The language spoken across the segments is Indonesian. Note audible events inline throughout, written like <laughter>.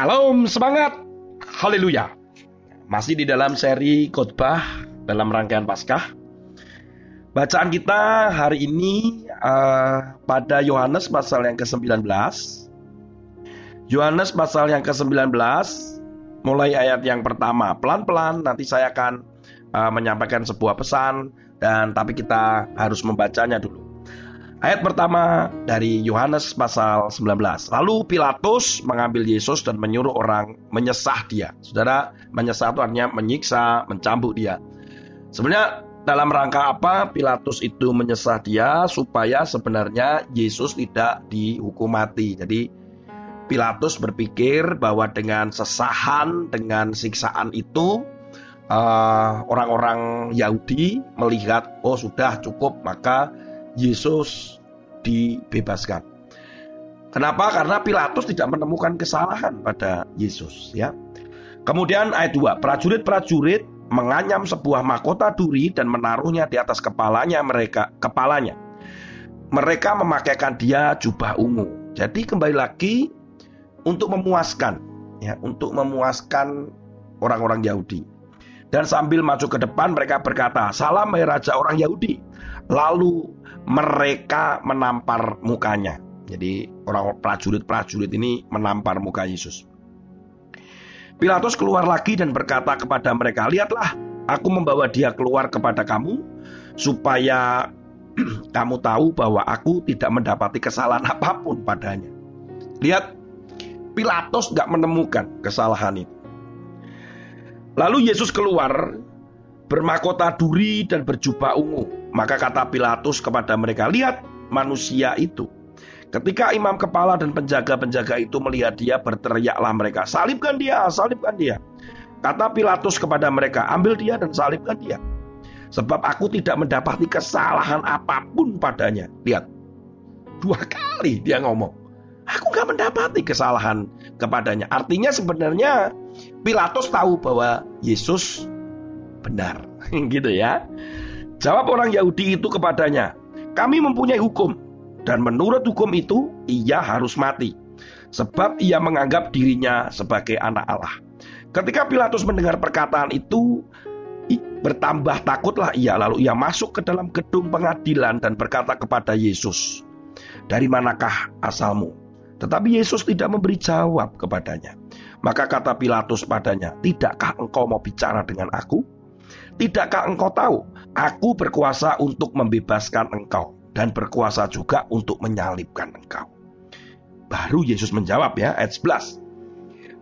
Shalom, semangat. Haleluya. Masih di dalam seri khotbah dalam rangkaian Paskah. Bacaan kita hari ini uh, pada Yohanes pasal yang ke-19. Yohanes pasal yang ke-19 mulai ayat yang pertama. Pelan-pelan nanti saya akan uh, menyampaikan sebuah pesan dan tapi kita harus membacanya dulu. Ayat pertama dari Yohanes pasal 19. Lalu Pilatus mengambil Yesus dan menyuruh orang menyesah dia. Saudara, menyesah itu artinya menyiksa, mencambuk dia. Sebenarnya dalam rangka apa Pilatus itu menyesah dia supaya sebenarnya Yesus tidak dihukum mati. Jadi Pilatus berpikir bahwa dengan sesahan, dengan siksaan itu eh, orang-orang uh, Yahudi melihat oh sudah cukup maka Yesus dibebaskan. Kenapa? Karena Pilatus tidak menemukan kesalahan pada Yesus, ya. Kemudian ayat 2, prajurit-prajurit menganyam sebuah mahkota duri dan menaruhnya di atas kepalanya mereka, kepalanya. Mereka memakaikan dia jubah ungu. Jadi kembali lagi untuk memuaskan, ya, untuk memuaskan orang-orang Yahudi. Dan sambil maju ke depan mereka berkata, "Salam hai raja orang Yahudi." Lalu mereka menampar mukanya. Jadi orang prajurit-prajurit ini menampar muka Yesus. Pilatus keluar lagi dan berkata kepada mereka, "Lihatlah, aku membawa dia keluar kepada kamu supaya <clears throat> kamu tahu bahwa aku tidak mendapati kesalahan apa pun padanya." Lihat, Pilatus gak menemukan kesalahan itu. Lalu Yesus keluar bermahkota duri dan berjubah ungu. Maka kata Pilatus kepada mereka, "Lihat manusia itu." Ketika imam kepala dan penjaga-penjaga itu melihat dia, berteriaklah mereka, "Salibkan dia, salibkan dia." Kata Pilatus kepada mereka, "Ambil dia dan salibkan dia." Sebab aku tidak mendapati kesalahan apa pun padanya. Lihat, dua kali dia ngomong. Aku gak mendapati kesalahan kepadanya. Artinya sebenarnya Pilatus tahu bahwa Yesus benar. <laughs> gitu ya. Jawab orang Yahudi itu kepadanya, "Kami mempunyai hukum, dan menurut hukum itu ia harus mati, sebab ia menganggap dirinya sebagai anak Allah." Ketika Pilatus mendengar perkataan itu, bertambah takutlah ia. Lalu ia masuk ke dalam gedung pengadilan dan berkata kepada Yesus, "Dari manakah asalmu?" Tetapi Yesus tidak memberi jawab kepadanya. Maka kata Pilatus padanya, "Tidakkah engkau mau bicara dengan aku?" Tidakkah engkau tahu, aku berkuasa untuk membebaskan engkau dan berkuasa juga untuk menyalibkan engkau. Baru Yesus menjawab ya, ayat 11.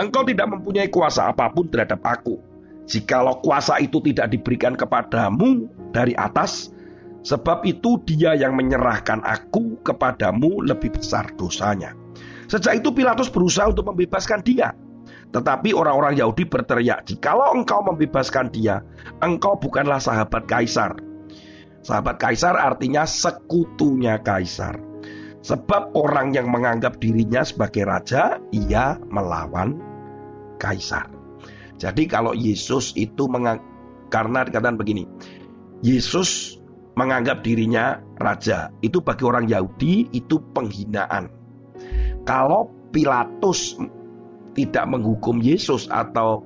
Engkau tidak mempunyai kuasa apa pun terhadap aku. Jikalau kuasa itu tidak diberikan kepadamu dari atas, sebab itu dia yang menyerahkan aku kepadamu lebih besar dosanya. Sejak itu Pilatus berusaha untuk membebaskan dia. Tetapi orang-orang Yahudi berteriak, "Jikalau engkau membebaskan dia, engkau bukanlah sahabat kaisar." Sahabat kaisar artinya sekutunya kaisar. Sebab orang yang menganggap dirinya sebagai raja, ia melawan kaisar. Jadi kalau Yesus itu mengang... karena dikatakan begini, Yesus menganggap dirinya raja, itu bagi orang Yahudi itu penghinaan. Kalau Pilatus tidak menghukum Yesus atau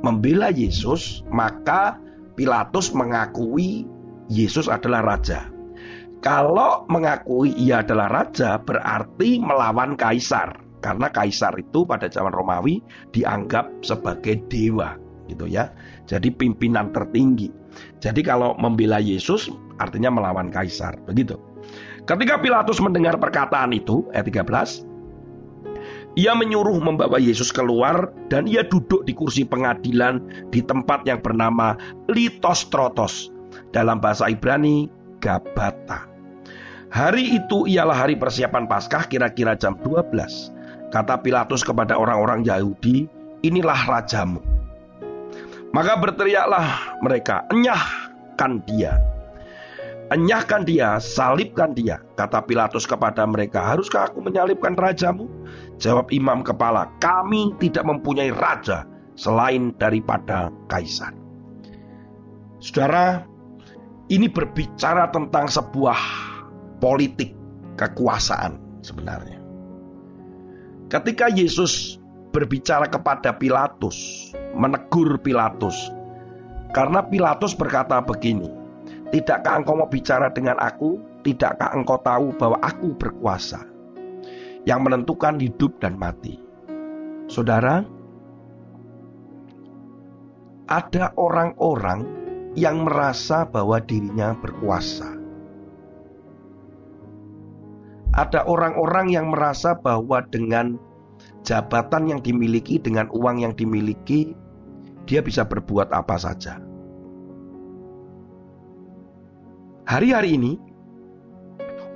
membela Yesus, maka Pilatus mengakui Yesus adalah raja. Kalau mengakui ia adalah raja, berarti melawan kaisar, karena kaisar itu pada zaman Romawi dianggap sebagai dewa, gitu ya. Jadi pimpinan tertinggi. Jadi kalau membela Yesus artinya melawan kaisar, begitu. Ketika Pilatus mendengar perkataan itu, ayat 13, ia menyuruh membawa Yesus keluar dan ia duduk di kursi pengadilan di tempat yang bernama Litostrotos. Dalam bahasa Ibrani, Gabata. Hari itu ialah hari persiapan Paskah kira-kira jam 12. Kata Pilatus kepada orang-orang Yahudi, inilah rajamu. Maka berteriaklah mereka, enyahkan dia. Enyahkan dia, salibkan dia. Kata Pilatus kepada mereka, haruskah aku menyalibkan rajamu? Jawab imam kepala, kami tidak mempunyai raja selain daripada kaisar. Saudara, ini berbicara tentang sebuah politik kekuasaan sebenarnya. Ketika Yesus berbicara kepada Pilatus, menegur Pilatus. Karena Pilatus berkata begini, Tidakkah engkau mau bicara dengan aku? Tidakkah engkau tahu bahwa aku berkuasa yang menentukan hidup dan mati? Saudara, ada orang-orang yang merasa bahwa dirinya berkuasa. Ada orang-orang yang merasa bahwa dengan jabatan yang dimiliki, dengan uang yang dimiliki, dia bisa berbuat apa saja. Hari-hari ini,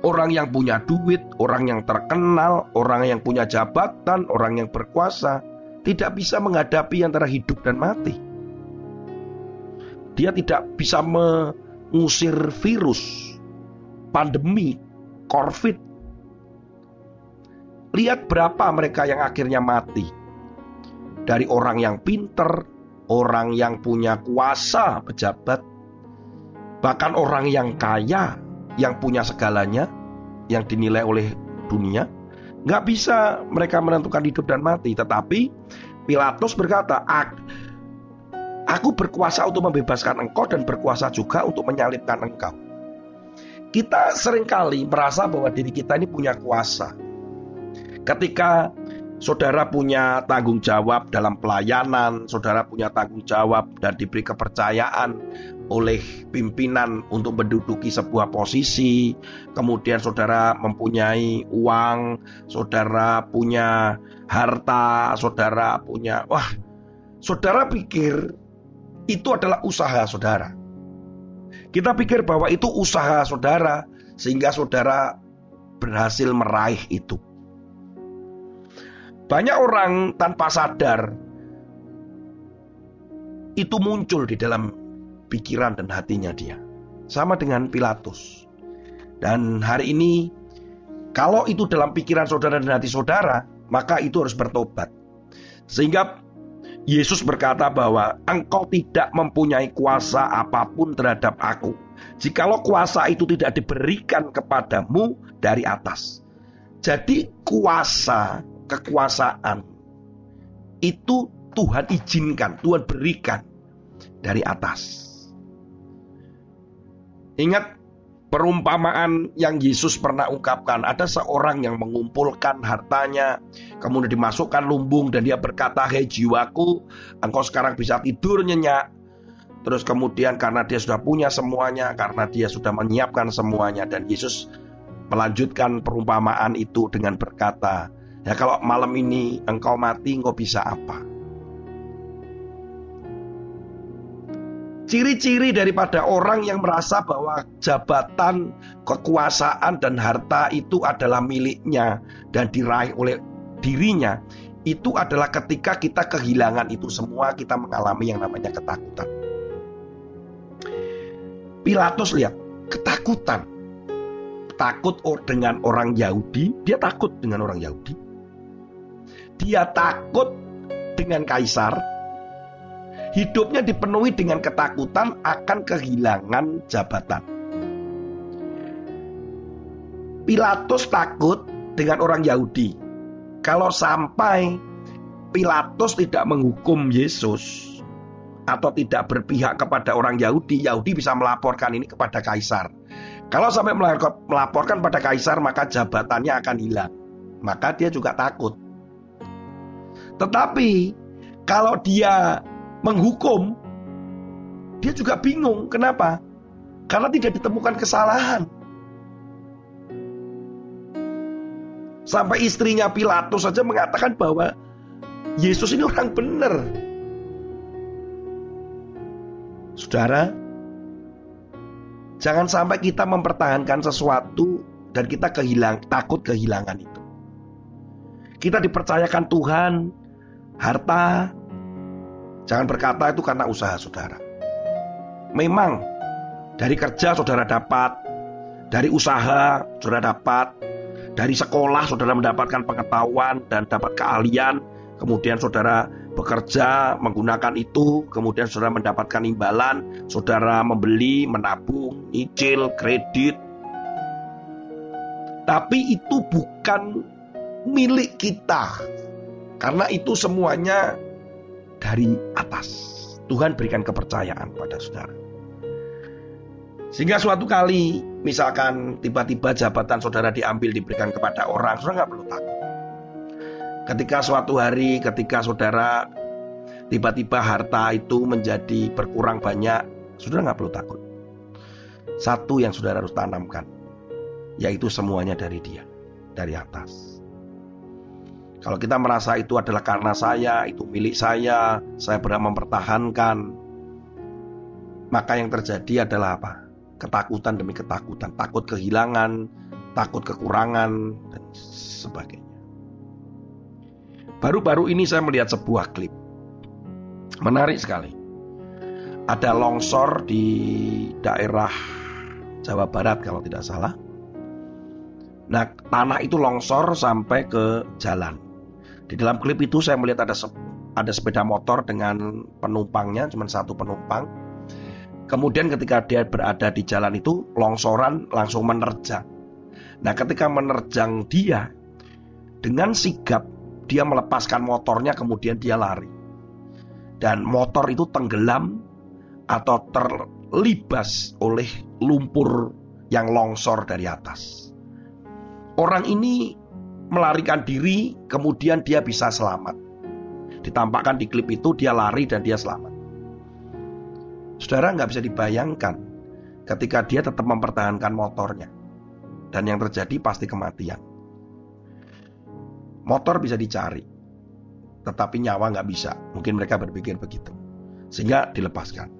orang yang punya duit, orang yang terkenal, orang yang punya jabatan, orang yang berkuasa, tidak bisa menghadapi antara hidup dan mati. Dia tidak bisa mengusir virus, pandemi, COVID. Lihat berapa mereka yang akhirnya mati. Dari orang yang pinter, orang yang punya kuasa, pejabat, Bahkan orang yang kaya, yang punya segalanya, yang dinilai oleh dunia, nggak bisa mereka menentukan hidup dan mati. Tetapi Pilatus berkata, Aku berkuasa untuk membebaskan engkau dan berkuasa juga untuk menyalibkan engkau. Kita sering kali merasa bahwa diri kita ini punya kuasa. Ketika saudara punya tanggung jawab dalam pelayanan, saudara punya tanggung jawab dan diberi kepercayaan oleh pimpinan untuk menduduki sebuah posisi, kemudian saudara mempunyai uang, saudara punya harta, saudara punya wah, saudara pikir itu adalah usaha saudara. Kita pikir bahwa itu usaha saudara sehingga saudara berhasil meraih itu. Banyak orang tanpa sadar itu muncul di dalam pikiran dan hatinya dia. Sama dengan Pilatus. Dan hari ini, kalau itu dalam pikiran saudara dan hati saudara, maka itu harus bertobat. Sehingga Yesus berkata bahwa engkau tidak mempunyai kuasa apa pun terhadap aku. Jikalau kuasa itu tidak diberikan kepadamu dari atas. Jadi kuasa, kekuasaan itu Tuhan izinkan, Tuhan berikan dari atas. Ingat perumpamaan yang Yesus pernah ungkapkan. Ada seorang yang mengumpulkan hartanya, kemudian dimasukkan lumbung dan dia berkata, "Hei jiwaku, engkau sekarang bisa tidur nyenyak." Terus kemudian karena dia sudah punya semuanya, karena dia sudah menyiapkan semuanya dan Yesus melanjutkan perumpamaan itu dengan berkata, "Ya kalau malam ini engkau mati, engkau bisa apa?" Ciri-ciri daripada orang yang merasa bahwa jabatan, kekuasaan, dan harta itu adalah miliknya dan diraih oleh dirinya, itu adalah ketika kita kehilangan itu semua, kita mengalami yang namanya ketakutan. Pilatus lihat, ketakutan. Takut dengan orang Yahudi, dia takut dengan orang Yahudi. Dia takut dengan kaisar, hidupnya dipenuhi dengan ketakutan akan kehilangan jabatan. Pilatus takut dengan orang Yahudi. Kalau sampai Pilatus tidak menghukum Yesus atau tidak berpihak kepada orang Yahudi, Yahudi bisa melaporkan ini kepada kaisar. Kalau sampai melaporkan pada kaisar, maka jabatannya akan hilang. Maka dia juga takut. Tetapi kalau dia menghukum, dia juga bingung. Kenapa? Karena tidak ditemukan kesalahan. Sampai istrinya Pilatus saja mengatakan bahwa Yesus ini orang benar. Saudara, jangan sampai kita mempertahankan sesuatu dan kita kehilang, takut kehilangan itu. Kita dipercayakan Tuhan harta, Jangan berkata itu karena usaha saudara. Memang dari kerja saudara dapat, dari usaha saudara dapat, dari sekolah saudara mendapatkan pengetahuan dan dapat keahlian, kemudian saudara bekerja menggunakan itu, kemudian saudara mendapatkan imbalan, saudara membeli, menabung, nyicil, kredit. Tapi itu bukan milik kita. Karena itu semuanya dari atas. Tuhan berikan kepercayaan pada saudara. Sehingga suatu kali, misalkan tiba-tiba jabatan saudara diambil diberikan kepada orang, saudara nggak perlu takut. Ketika suatu hari, ketika saudara tiba-tiba harta itu menjadi berkurang banyak, saudara nggak perlu takut. Satu yang saudara harus tanamkan, yaitu semuanya dari dia, dari atas. Kalau kita merasa itu adalah karena saya, itu milik saya, saya berhak mempertahankan, maka yang terjadi adalah apa? ketakutan demi ketakutan, takut kehilangan, takut kekurangan, dan sebagainya. Baru-baru ini saya melihat sebuah klip. Menarik sekali. Ada longsor di daerah Jawa Barat kalau tidak salah. Nah, tanah itu longsor sampai ke jalan. Di dalam klip itu saya melihat ada ada sepeda motor dengan penumpangnya, cuma satu penumpang Kemudian ketika dia berada di jalan itu, longsoran langsung menerjang. Nah ketika menerjang dia, dengan sigap dia melepaskan motornya kemudian dia lari. Dan motor itu tenggelam atau terlibas oleh lumpur yang longsor dari atas. Orang ini melarikan diri, kemudian dia bisa selamat. Ditampakkan di klip itu dia lari dan dia selamat. Saudara nggak bisa dibayangkan ketika dia tetap mempertahankan motornya. Dan yang terjadi pasti kematian. Motor bisa dicari, tetapi nyawa nggak bisa. Mungkin mereka berpikir begitu. Sehingga dilepaskan.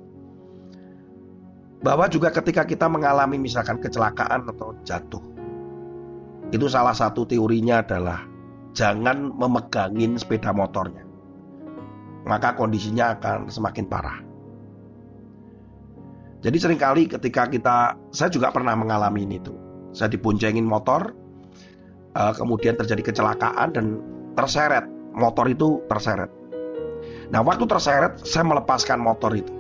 Bahwa juga ketika kita mengalami misalkan kecelakaan atau jatuh. Itu salah satu teorinya adalah jangan memegangin sepeda motornya. Maka kondisinya akan semakin parah. Jadi sering kali ketika kita, saya juga pernah mengalami ini tuh. Saya diboncengin motor, uh, kemudian terjadi kecelakaan dan terseret. Motor itu terseret. Nah waktu terseret, saya melepaskan motor itu.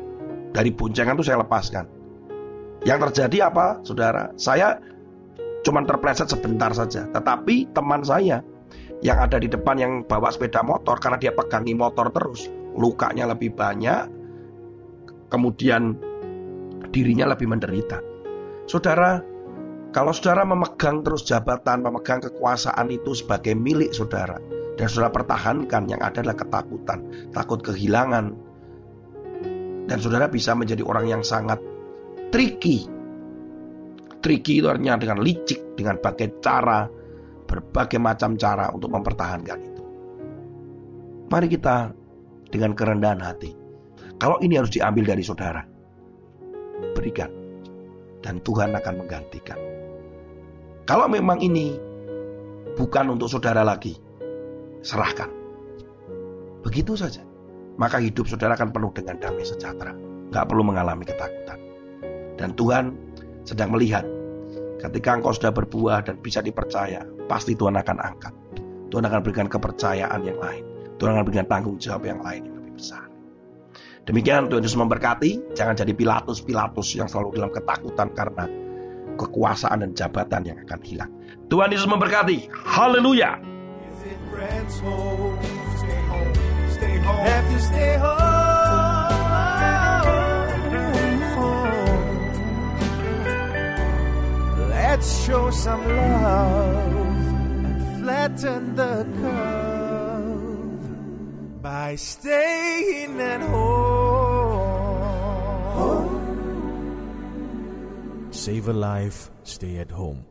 Dari boncengan itu saya lepaskan. Yang terjadi apa, saudara? Saya cuma terpleset sebentar saja. Tetapi teman saya yang ada di depan yang bawa sepeda motor karena dia pegangi motor terus, lukanya lebih banyak. Kemudian dirinya lebih menderita. Saudara, kalau saudara memegang terus jabatan, memegang kekuasaan itu sebagai milik saudara, dan saudara pertahankan yang ada adalah ketakutan, takut kehilangan, dan saudara bisa menjadi orang yang sangat tricky. Tricky itu artinya dengan licik, dengan berbagai cara, berbagai macam cara untuk mempertahankan itu. Mari kita dengan kerendahan hati. Kalau ini harus diambil dari saudara, berikan. Dan Tuhan akan menggantikan. Kalau memang ini bukan untuk saudara lagi, serahkan. Begitu saja. Maka hidup saudara akan penuh dengan damai sejahtera. Gak perlu mengalami ketakutan. Dan Tuhan sedang melihat ketika engkau sudah berbuah dan bisa dipercaya, pasti Tuhan akan angkat. Tuhan akan berikan kepercayaan yang lain. Tuhan akan berikan tanggung jawab yang lain yang lebih besar. Demikian Tuhan Yesus memberkati. Jangan jadi Pilatus-Pilatus yang selalu dalam ketakutan karena kekuasaan dan jabatan yang akan hilang. Tuhan Yesus memberkati. Haleluya. Let's show some love and flatten the curve by staying at home. Save a life, stay at home.